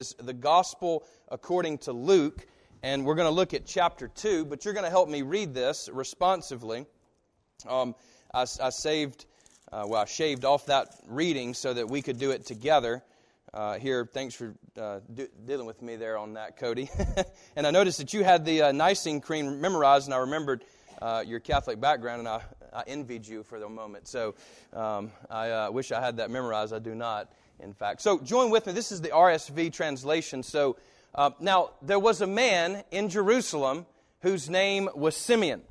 is the Gospel according to Luke, and we're going to look at chapter 2, but you're going to help me read this responsively. Um, I, I, saved, uh, well, I shaved off that reading so that we could do it together. Uh, here, thanks for uh, do, dealing with me there on that, Cody. and I noticed that you had the uh, Nicene Creed memorized, and I remembered uh, your Catholic background, and I, I envied you for the moment. So um, I uh, wish I had that memorized. I do not in fact. So join with me. This is the RSV translation. So uh, now, there was a man in Jerusalem whose name was Simeon.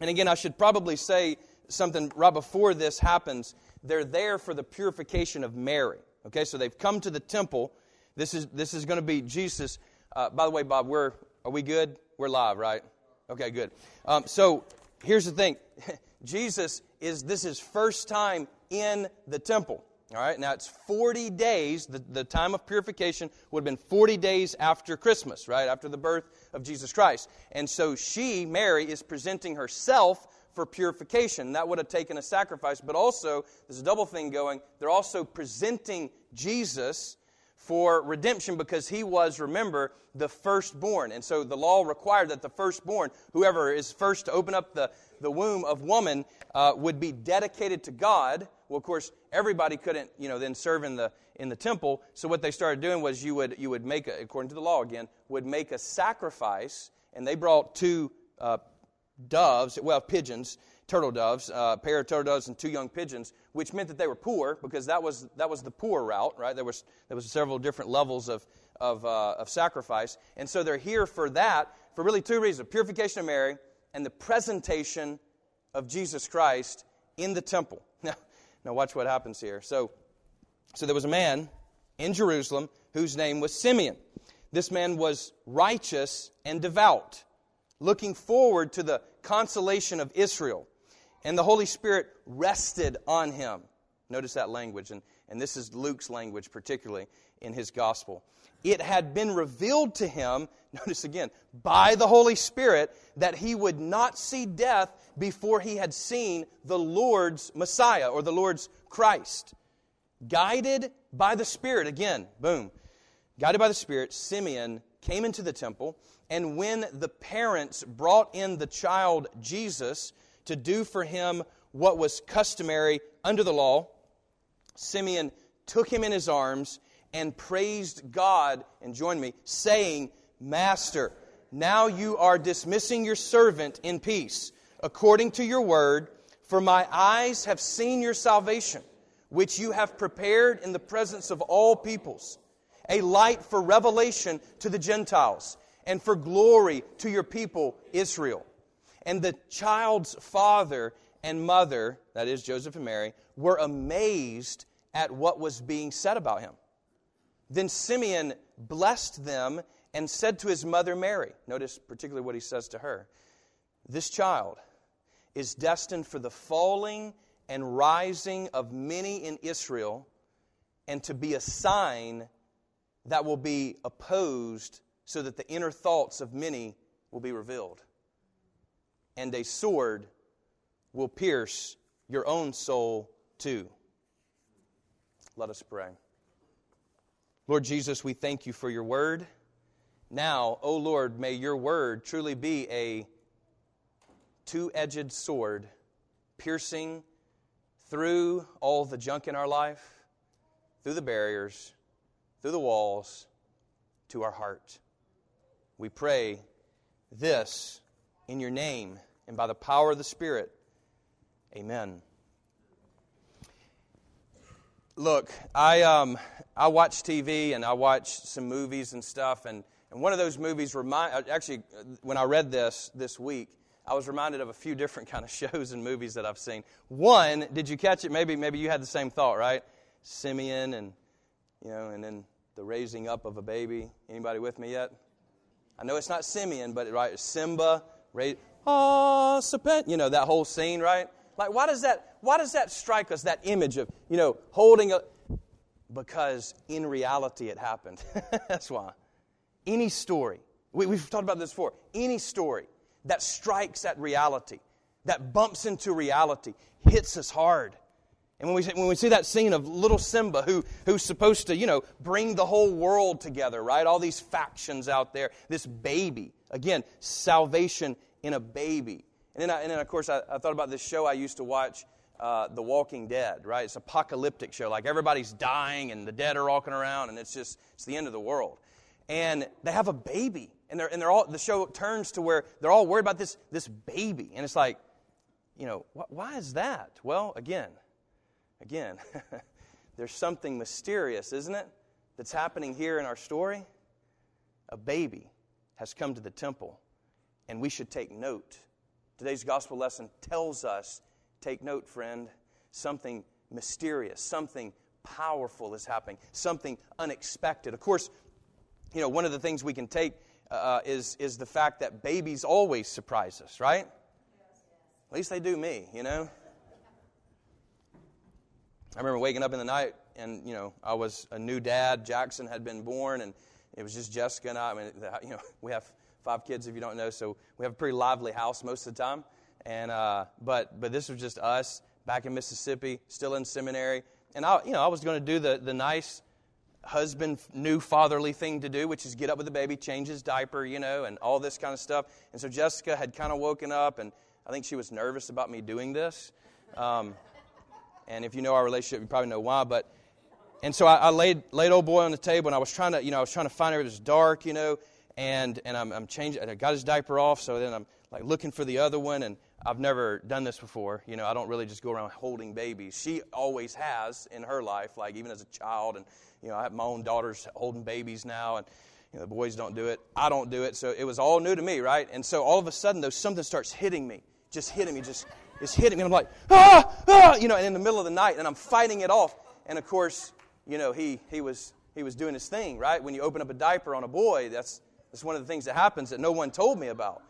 And again, I should probably say something right before this happens. They're there for the purification of Mary. Okay, so they've come to the temple. This is, this is going to be Jesus. Uh, by the way, Bob, we're, are we good? We're live, right? Okay, good. Um, so here's the thing Jesus is, this is first time in the temple. All right, now it's 40 days. The, the time of purification would have been 40 days after Christmas, right? After the birth of Jesus Christ. And so she, Mary, is presenting herself for purification. That would have taken a sacrifice. But also, there's a double thing going. They're also presenting Jesus for redemption because he was, remember, the firstborn. And so the law required that the firstborn, whoever is first to open up the, the womb of woman, uh, would be dedicated to God well, of course, everybody couldn't, you know, then serve in the in the temple. So what they started doing was you would you would make, a, according to the law again, would make a sacrifice, and they brought two uh, doves, well, pigeons, turtle doves, uh, a pair of turtle doves and two young pigeons, which meant that they were poor because that was that was the poor route, right? There was there was several different levels of of, uh, of sacrifice, and so they're here for that for really two reasons: purification of Mary and the presentation of Jesus Christ in the temple. Now, now, watch what happens here. So, so there was a man in Jerusalem whose name was Simeon. This man was righteous and devout, looking forward to the consolation of Israel. And the Holy Spirit rested on him. Notice that language, and, and this is Luke's language, particularly in his gospel. It had been revealed to him, notice again, by the Holy Spirit, that he would not see death before he had seen the Lord's Messiah or the Lord's Christ. Guided by the Spirit, again, boom. Guided by the Spirit, Simeon came into the temple, and when the parents brought in the child Jesus to do for him what was customary under the law, Simeon took him in his arms and praised God, and join me, saying, Master, now you are dismissing your servant in peace according to your word, for my eyes have seen your salvation, which you have prepared in the presence of all peoples, a light for revelation to the Gentiles, and for glory to your people Israel. And the child's father and mother, that is Joseph and Mary, were amazed at what was being said about him. Then Simeon blessed them and said to his mother Mary, notice particularly what he says to her, This child is destined for the falling and rising of many in Israel and to be a sign that will be opposed so that the inner thoughts of many will be revealed. And a sword will pierce your own soul too. Let us pray. Lord Jesus, we thank you for your word. Now, O oh Lord, may your word truly be a two edged sword piercing through all the junk in our life, through the barriers, through the walls, to our heart. We pray this in your name and by the power of the Spirit. Amen. Look, I, um, I watch TV and I watch some movies and stuff, and, and one of those movies remind actually when I read this this week, I was reminded of a few different kind of shows and movies that I've seen. One, did you catch it? Maybe maybe you had the same thought, right? Simeon and you know, and then the raising up of a baby. Anybody with me yet? I know it's not Simeon, but right, Simba, raise, ah, serpent. You know that whole scene, right? Like, why does that? Why does that strike us? That image of you know holding a, because in reality it happened. That's why. Any story, we, we've talked about this before. Any story that strikes at reality, that bumps into reality, hits us hard. And when we, when we see that scene of little Simba, who, who's supposed to, you know, bring the whole world together, right? All these factions out there, this baby. Again, salvation in a baby. And then, I, and then of course, I, I, thought about this show I used to watch, uh, The Walking Dead, right? It's an apocalyptic show. Like everybody's dying and the dead are walking around, and it's just, it's the end of the world. And they have a baby. And, they're, and they're all, the show turns to where they're all worried about this, this baby. And it's like, you know, wh- why is that? Well, again, Again, there's something mysterious, isn't it, that's happening here in our story? A baby has come to the temple, and we should take note. Today's gospel lesson tells us take note, friend, something mysterious, something powerful is happening, something unexpected. Of course, you know, one of the things we can take uh, is, is the fact that babies always surprise us, right? At least they do me, you know? I remember waking up in the night and, you know, I was a new dad. Jackson had been born and it was just Jessica and I. I mean, you know, we have five kids if you don't know, so we have a pretty lively house most of the time. And, uh, but, but this was just us back in Mississippi, still in seminary. And I, you know, I was going to do the, the nice husband, new fatherly thing to do, which is get up with the baby, change his diaper, you know, and all this kind of stuff. And so Jessica had kind of woken up, and I think she was nervous about me doing this. Um, and if you know our relationship, you probably know why. But and so I, I, laid laid old boy on the table, and I was trying to, you know, I was trying to find it. It was dark, you know, and and I'm, I'm changing. I got his diaper off, so then I'm like looking for the other one, and I've never done this before. You know, I don't really just go around holding babies. She always has in her life, like even as a child, and you know, I have my own daughters holding babies now, and you know, the boys don't do it. I don't do it, so it was all new to me, right? And so all of a sudden, though, something starts hitting me, just hitting me, just is hitting me. And I'm like, ah, ah, you know, and in the middle of the night, and I'm fighting it off. And of course, you know, he, he, was, he was doing his thing, right? When you open up a diaper on a boy, that's, that's one of the things that happens that no one told me about.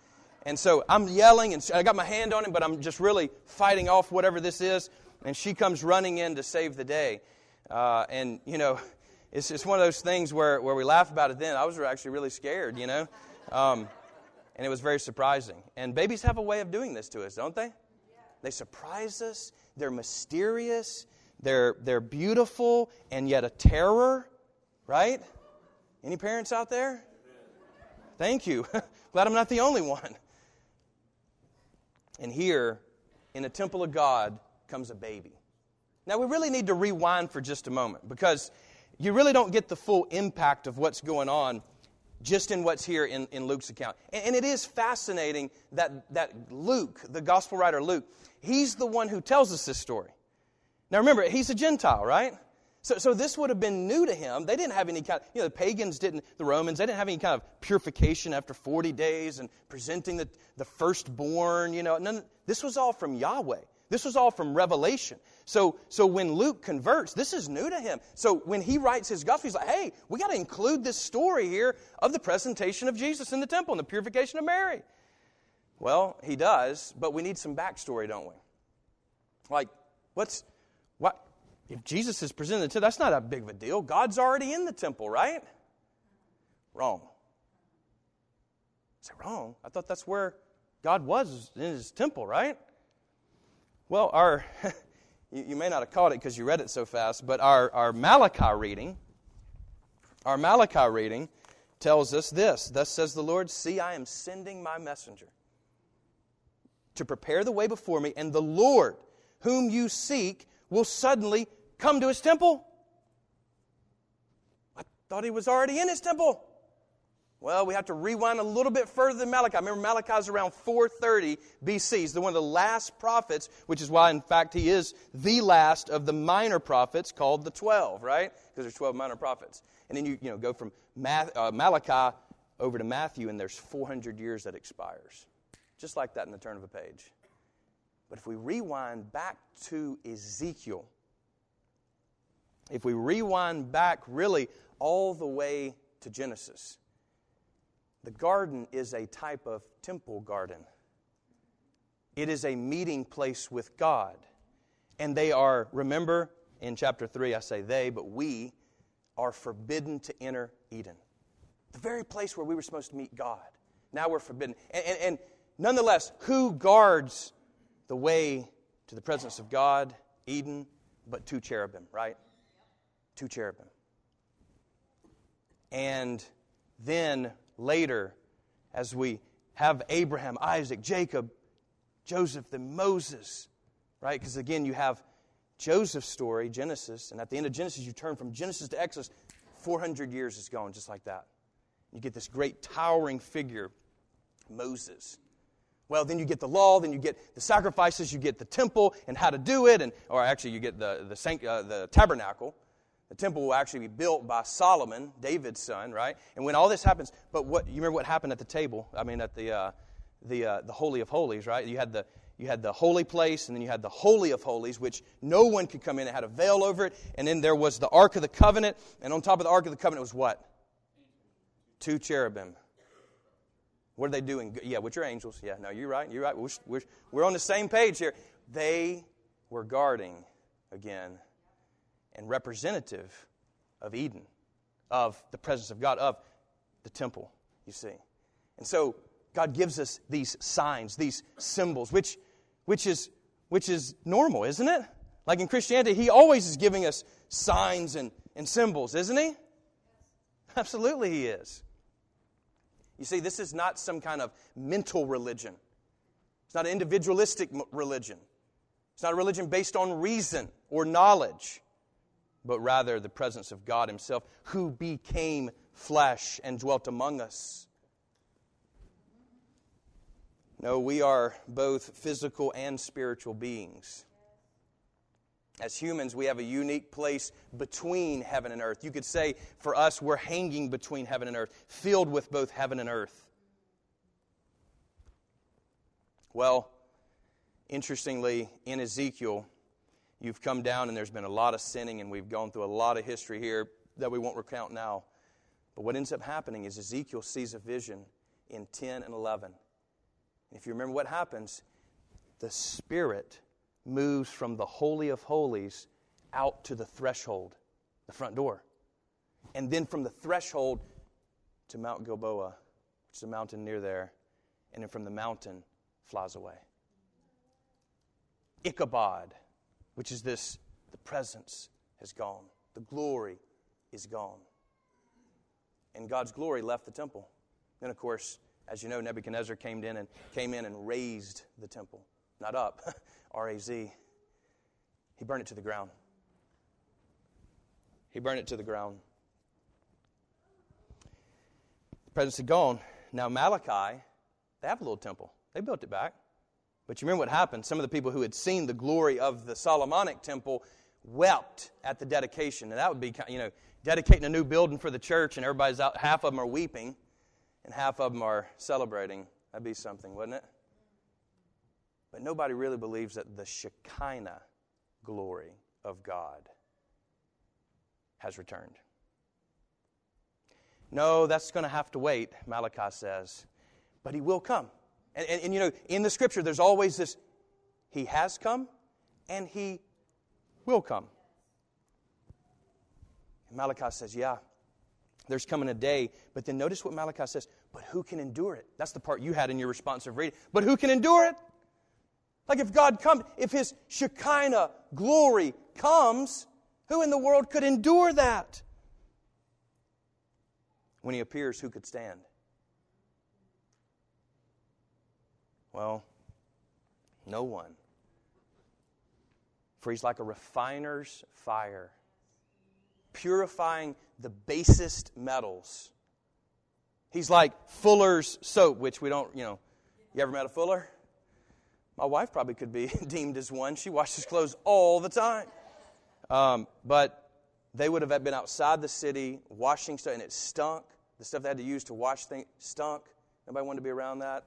And so I'm yelling, and I got my hand on him, but I'm just really fighting off whatever this is. And she comes running in to save the day. Uh, and, you know, it's, it's one of those things where, where we laugh about it then. I was actually really scared, you know. Um, and it was very surprising. And babies have a way of doing this to us, don't they? They surprise us. They're mysterious. They're, they're beautiful and yet a terror, right? Any parents out there? Thank you. Glad I'm not the only one. And here, in the temple of God, comes a baby. Now, we really need to rewind for just a moment because you really don't get the full impact of what's going on just in what's here in, in Luke's account. And, and, it is fascinating that, that Luke, the gospel writer Luke, he's the one who tells us this story. Now remember, he's a Gentile, right? So, so this would have been new to him. They didn't have any kind of, you know, the pagans didn't, the Romans, they didn't have any kind of purification after 40 days and presenting the, the firstborn, you know. None, this was all from Yahweh. This was all from revelation. So, so when Luke converts, this is new to him. So when he writes his gospel, he's like, hey, we got to include this story here of the presentation of Jesus in the temple and the purification of Mary. Well, he does, but we need some backstory, don't we? Like, what's, what, if Jesus is presented to, that's not a big of a deal. God's already in the temple, right? Wrong. Is it wrong? I thought that's where God was in his temple, right? Well, our, you, you may not have caught it because you read it so fast, but our, our Malachi reading, our Malachi reading tells us this Thus says the Lord, See, I am sending my messenger to prepare the way before me, and the Lord, whom you seek, will suddenly come to his temple. I thought he was already in his temple. Well, we have to rewind a little bit further than Malachi. Remember, Malachi is around 430 BC. He's the one of the last prophets, which is why, in fact, he is the last of the minor prophets called the 12, right? Because there's 12 minor prophets. And then you, you know, go from uh, Malachi over to Matthew, and there's 400 years that expires. Just like that in the turn of a page. But if we rewind back to Ezekiel, if we rewind back really all the way to Genesis, the garden is a type of temple garden. It is a meeting place with God. And they are, remember in chapter 3, I say they, but we are forbidden to enter Eden. The very place where we were supposed to meet God. Now we're forbidden. And, and, and nonetheless, who guards the way to the presence of God? Eden? but two cherubim, right? Two cherubim. And then later, as we have Abraham, Isaac, Jacob, Joseph, then Moses, right? Because again, you have Joseph's story, Genesis, and at the end of Genesis, you turn from Genesis to Exodus. 400 years is gone just like that. You get this great towering figure, Moses. Well, then you get the law, then you get the sacrifices, you get the temple and how to do it, and or actually you get the the, uh, the tabernacle. The temple will actually be built by Solomon, David's son, right? And when all this happens, but what you remember what happened at the table? I mean, at the uh, the uh, the holy of holies, right? You had the you had the holy place, and then you had the holy of holies, which no one could come in. It had a veil over it, and then there was the ark of the covenant, and on top of the ark of the covenant was what? Two cherubim. What are they doing? Yeah, which are angels. Yeah, no, you're right. You're right. We're, we're, we're on the same page here. They were guarding again and representative of Eden, of the presence of God, of the temple, you see. And so God gives us these signs, these symbols, which, which, is, which is normal, isn't it? Like in Christianity, He always is giving us signs and, and symbols, isn't He? Absolutely, He is. You see, this is not some kind of mental religion. It's not an individualistic religion. It's not a religion based on reason or knowledge, but rather the presence of God Himself, who became flesh and dwelt among us. No, we are both physical and spiritual beings. As humans, we have a unique place between heaven and earth. You could say for us, we're hanging between heaven and earth, filled with both heaven and earth. Well, interestingly, in Ezekiel, you've come down and there's been a lot of sinning, and we've gone through a lot of history here that we won't recount now. But what ends up happening is Ezekiel sees a vision in 10 and 11. And if you remember what happens, the Spirit moves from the Holy of Holies out to the threshold, the front door. And then from the threshold to Mount Gilboa, which is a mountain near there. And then from the mountain, flies away. Ichabod, which is this, the presence has gone. The glory is gone. And God's glory left the temple. Then, of course, as you know, Nebuchadnezzar came in and came in and razed the temple. Not up, R A Z. He burned it to the ground. He burned it to the ground. The presence had gone. Now, Malachi, they have a little temple. They built it back. But you remember what happened? Some of the people who had seen the glory of the Solomonic temple wept at the dedication. And that would be, you know, dedicating a new building for the church, and everybody's out, half of them are weeping, and half of them are celebrating. That'd be something, wouldn't it? But nobody really believes that the Shekinah glory of God has returned. No, that's going to have to wait, Malachi says. But he will come. And, and, and, you know, in the scripture, there's always this He has come and He will come. And Malachi says, Yeah, there's coming a day. But then notice what Malachi says, But who can endure it? That's the part you had in your responsive reading. But who can endure it? Like if God comes, if His Shekinah glory comes, who in the world could endure that? When He appears, who could stand? Well, no one. For He's like a refiner's fire, purifying the basest metals. He's like Fuller's soap, which we don't, you know, you ever met a Fuller? My wife probably could be deemed as one. She washes clothes all the time. Um, but they would have been outside the city washing stuff, and it stunk. The stuff they had to use to wash things stunk. Nobody wanted to be around that.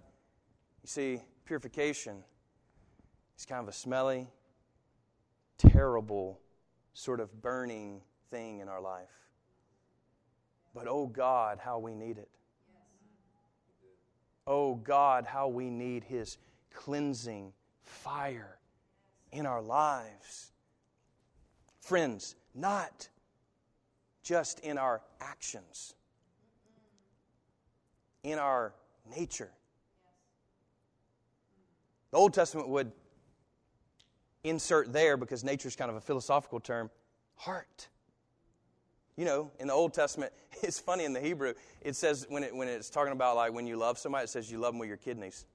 You see, purification is kind of a smelly, terrible, sort of burning thing in our life. But oh God, how we need it. Oh God, how we need His cleansing fire in our lives. Friends, not just in our actions, in our nature. The Old Testament would insert there because nature is kind of a philosophical term heart. You know, in the Old Testament, it's funny in the Hebrew, it says when, it, when it's talking about like when you love somebody, it says you love them with your kidneys.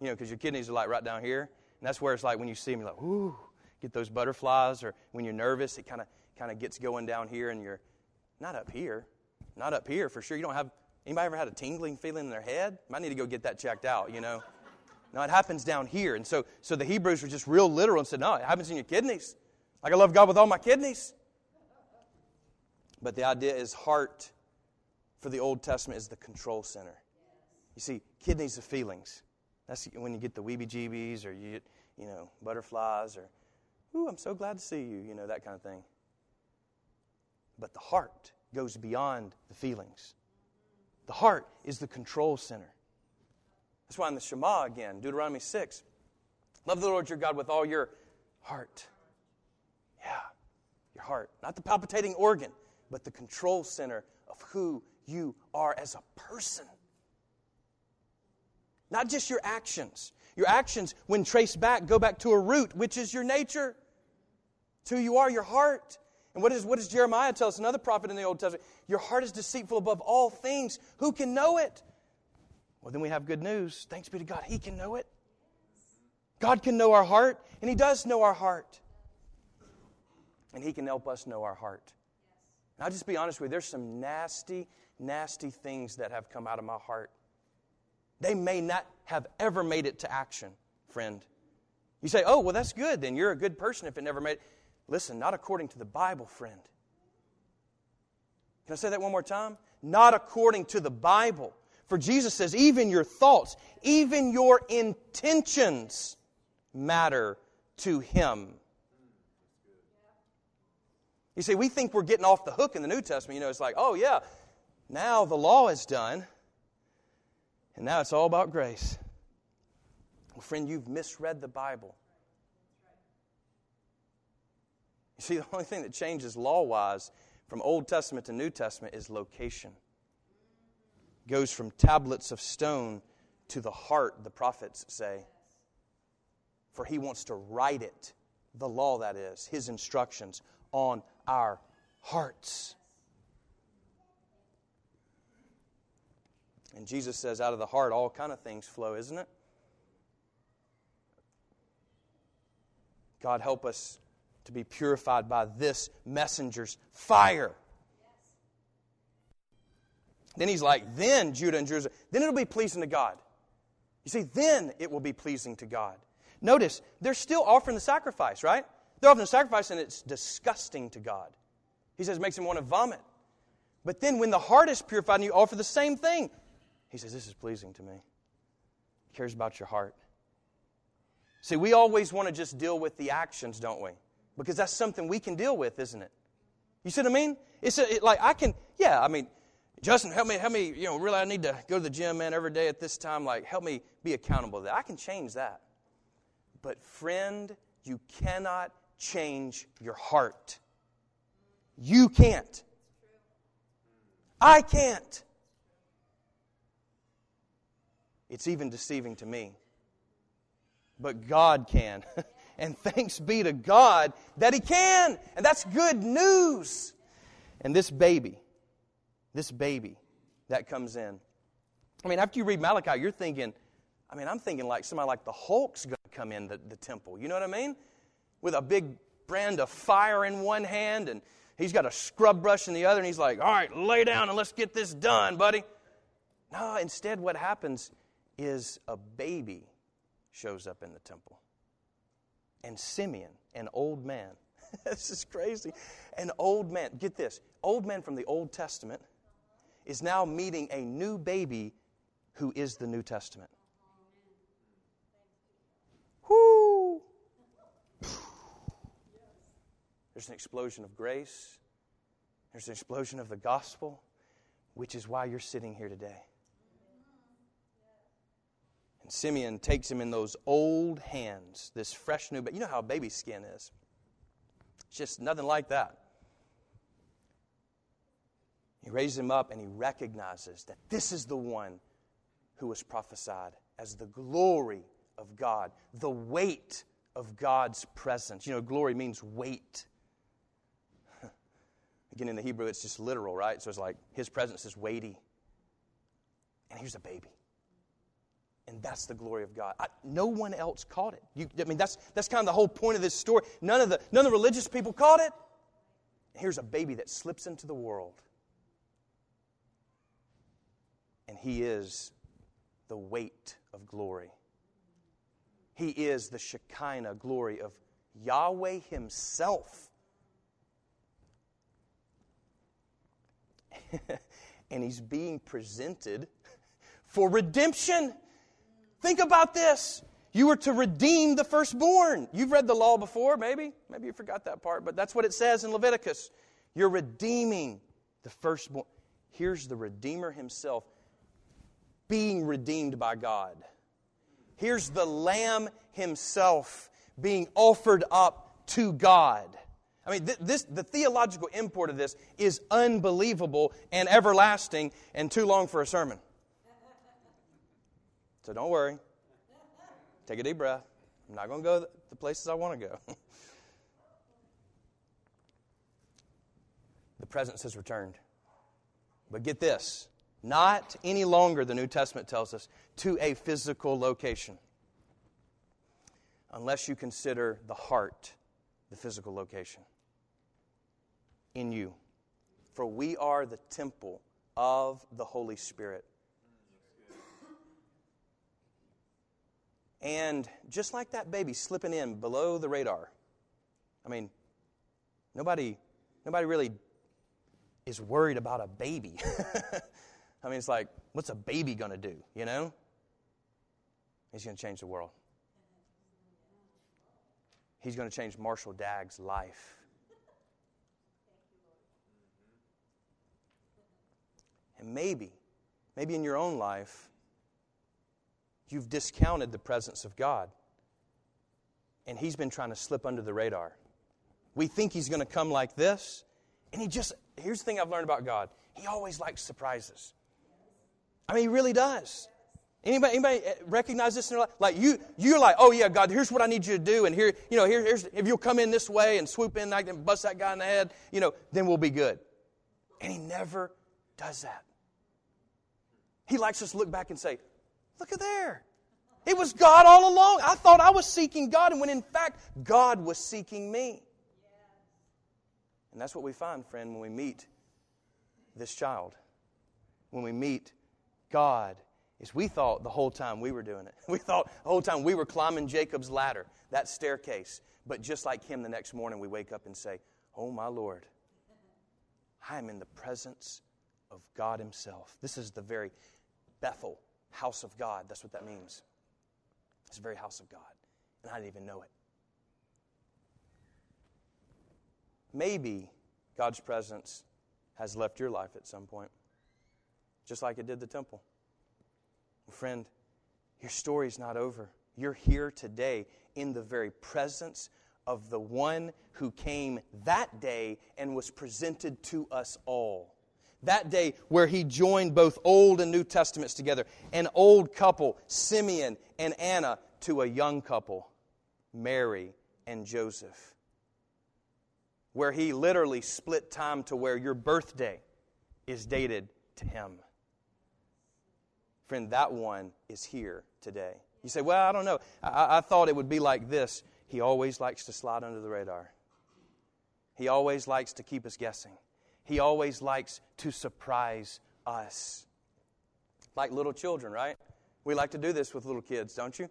You know, because your kidneys are like right down here. And that's where it's like when you see them, you're like, ooh, get those butterflies. Or when you're nervous, it kind of kind of gets going down here and you're not up here. Not up here for sure. You don't have, anybody ever had a tingling feeling in their head? Might need to go get that checked out, you know. No, it happens down here. And so, so the Hebrews were just real literal and said, no, it happens in your kidneys. Like I love God with all my kidneys. But the idea is heart for the Old Testament is the control center. You see, kidneys are feelings. That's when you get the weebie jeebies or you get, you know, butterflies or, ooh, I'm so glad to see you, you know, that kind of thing. But the heart goes beyond the feelings. The heart is the control center. That's why in the Shema again, Deuteronomy 6, love the Lord your God with all your heart. Yeah, your heart. Not the palpitating organ, but the control center of who you are as a person. Not just your actions. Your actions, when traced back, go back to a root, which is your nature. It's who you are, your heart. And what, is, what does Jeremiah tell us, another prophet in the Old Testament? Your heart is deceitful above all things. Who can know it? Well, then we have good news. Thanks be to God. He can know it. God can know our heart, and He does know our heart. And He can help us know our heart. And I'll just be honest with you, there's some nasty, nasty things that have come out of my heart. They may not have ever made it to action, friend. You say, oh, well, that's good. Then you're a good person if it never made it. Listen, not according to the Bible, friend. Can I say that one more time? Not according to the Bible. For Jesus says, even your thoughts, even your intentions matter to Him. You see, we think we're getting off the hook in the New Testament. You know, it's like, oh, yeah, now the law is done, and now it's all about grace. Well, friend, you've misread the Bible. You see, the only thing that changes law wise from Old Testament to New Testament is location. Goes from tablets of stone to the heart, the prophets say. For he wants to write it, the law that is, his instructions, on our hearts. And Jesus says, out of the heart, all kind of things flow, isn't it? God, help us to be purified by this messenger's fire. Then he's like, then Judah and Jerusalem, then it'll be pleasing to God. You see, then it will be pleasing to God. Notice, they're still offering the sacrifice, right? They're offering the sacrifice and it's disgusting to God. He says it makes him want to vomit. But then when the heart is purified and you offer the same thing, he says, This is pleasing to me. He cares about your heart. See, we always want to just deal with the actions, don't we? Because that's something we can deal with, isn't it? You see what I mean? It's a, it, like I can, yeah, I mean, Justin, help me, help me, you know, really I need to go to the gym, man, every day at this time. Like, help me be accountable to that. I can change that. But, friend, you cannot change your heart. You can't. I can't. It's even deceiving to me. But God can. and thanks be to God that He can. And that's good news. And this baby, this baby that comes in. I mean, after you read Malachi, you're thinking, I mean, I'm thinking like somebody like the Hulk's going to come in the, the temple. You know what I mean? With a big brand of fire in one hand and he's got a scrub brush in the other and he's like, all right, lay down and let's get this done, buddy. No, instead, what happens is a baby shows up in the temple. And Simeon, an old man, this is crazy, an old man, get this, old man from the Old Testament is now meeting a new baby who is the New Testament. Whoo! There's an explosion of grace. There's an explosion of the gospel, which is why you're sitting here today. And Simeon takes him in those old hands, this fresh new, baby. you know how baby skin is. It's just nothing like that. He raises him up and he recognizes that this is the one who was prophesied as the glory of God, the weight of God's presence. You know, glory means weight. Again, in the Hebrew, it's just literal, right? So it's like his presence is weighty. And here's a baby. And that's the glory of God. I, no one else caught it. You, I mean, that's, that's kind of the whole point of this story. None of, the, none of the religious people caught it. Here's a baby that slips into the world. And he is the weight of glory. He is the Shekinah glory of Yahweh Himself. and He's being presented for redemption. Think about this. You were to redeem the firstborn. You've read the law before, maybe. Maybe you forgot that part, but that's what it says in Leviticus. You're redeeming the firstborn. Here's the Redeemer Himself being redeemed by God. Here's the Lamb Himself being offered up to God. I mean, th- this, the theological import of this is unbelievable and everlasting and too long for a sermon. So don't worry. Take a deep breath. I'm not going to go the places I want to go. the presence has returned. But get this not any longer, the New Testament tells us, to a physical location. Unless you consider the heart the physical location. In you. For we are the temple of the Holy Spirit. And just like that baby slipping in below the radar, I mean, nobody, nobody really is worried about a baby. I mean, it's like, what's a baby going to do, you know? He's going to change the world. He's going to change Marshall Dagg's life. And maybe, maybe in your own life, you've discounted the presence of God. And He's been trying to slip under the radar. We think He's going to come like this, and He just, here's the thing I've learned about God He always likes surprises. I mean, he really does. Anybody, anybody eh, recognize this in their life? Like you, you're like, oh yeah, God, here's what I need you to do, and here, you know, here, here's if you'll come in this way and swoop in like and bust that guy in the head, you know, then we'll be good. And he never does that. He likes us to look back and say, look at there. It was God all along. I thought I was seeking God, and when in fact God was seeking me. And that's what we find, friend, when we meet this child. When we meet God is we thought the whole time we were doing it. We thought the whole time we were climbing Jacob's ladder, that staircase. But just like him, the next morning we wake up and say, Oh, my Lord, I am in the presence of God Himself. This is the very Bethel, house of God. That's what that means. It's the very house of God. And I didn't even know it. Maybe God's presence has left your life at some point just like it did the temple. Friend, your story's not over. You're here today in the very presence of the one who came that day and was presented to us all. That day where he joined both Old and New Testaments together, an old couple, Simeon and Anna, to a young couple, Mary and Joseph. Where he literally split time to where your birthday is dated to him. Friend, that one is here today. You say, Well, I don't know. I, I thought it would be like this. He always likes to slide under the radar, he always likes to keep us guessing, he always likes to surprise us. Like little children, right? We like to do this with little kids, don't you?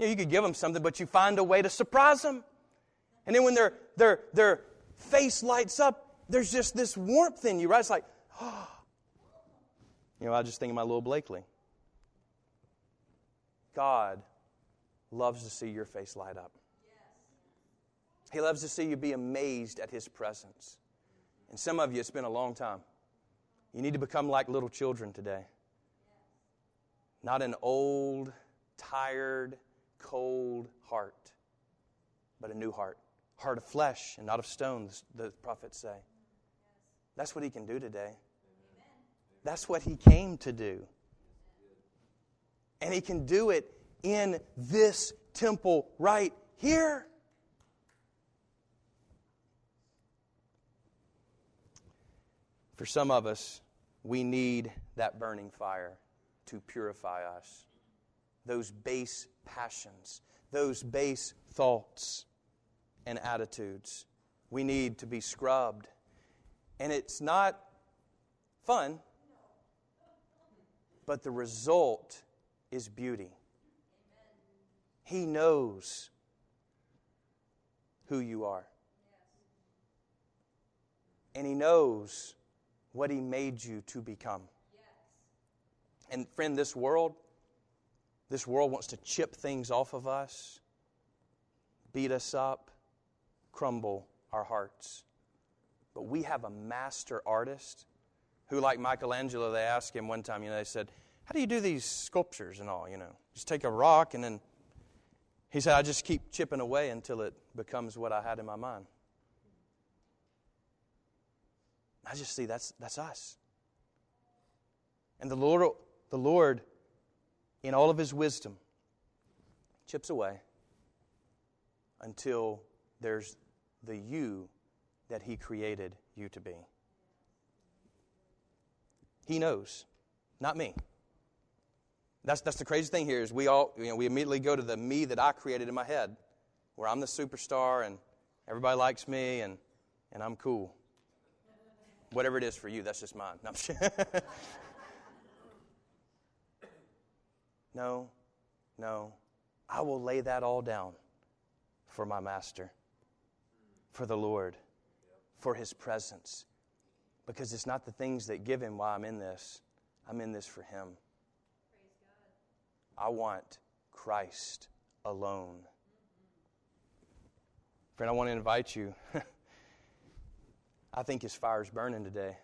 You, know, you could give them something, but you find a way to surprise them. And then when their, their, their face lights up, there's just this warmth in you, right? It's like, oh, you know, I just think of my little Blakely. God loves to see your face light up. He loves to see you be amazed at His presence. And some of you, it's been a long time. You need to become like little children today. Not an old, tired, cold heart, but a new heart. Heart of flesh and not of stone, the prophets say. That's what He can do today. That's what he came to do. And he can do it in this temple right here. For some of us, we need that burning fire to purify us. Those base passions, those base thoughts and attitudes. We need to be scrubbed. And it's not fun, but the result is beauty. He knows who you are. And He knows what He made you to become. And friend, this world, this world wants to chip things off of us, beat us up, crumble our hearts. But we have a master artist who, like Michelangelo, they asked him one time, you know, they said, How do you do these sculptures and all? You know, just take a rock and then. He said, I just keep chipping away until it becomes what I had in my mind. I just see that's, that's us. And the Lord, the Lord, in all of his wisdom, chips away until there's the you that he created you to be. He knows, not me. That's, that's the crazy thing here is we all, you know, we immediately go to the me that I created in my head, where I'm the superstar and everybody likes me and, and I'm cool. Whatever it is for you, that's just mine. No, no, no. I will lay that all down for my master, for the Lord, for his presence. Because it's not the things that give him why I'm in this, I'm in this for him. I want Christ alone. Friend, I want to invite you. I think his fire is burning today.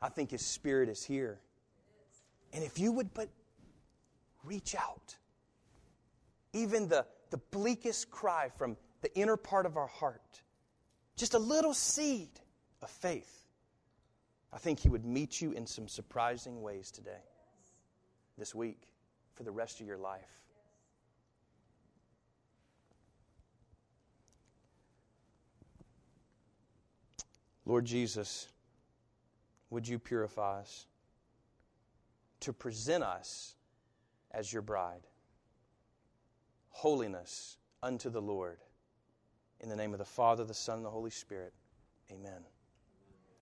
I think his spirit is here. And if you would but reach out, even the, the bleakest cry from the inner part of our heart, just a little seed of faith, I think he would meet you in some surprising ways today, this week for the rest of your life. Lord Jesus, would you purify us to present us as your bride? Holiness unto the Lord. In the name of the Father, the Son, and the Holy Spirit. Amen.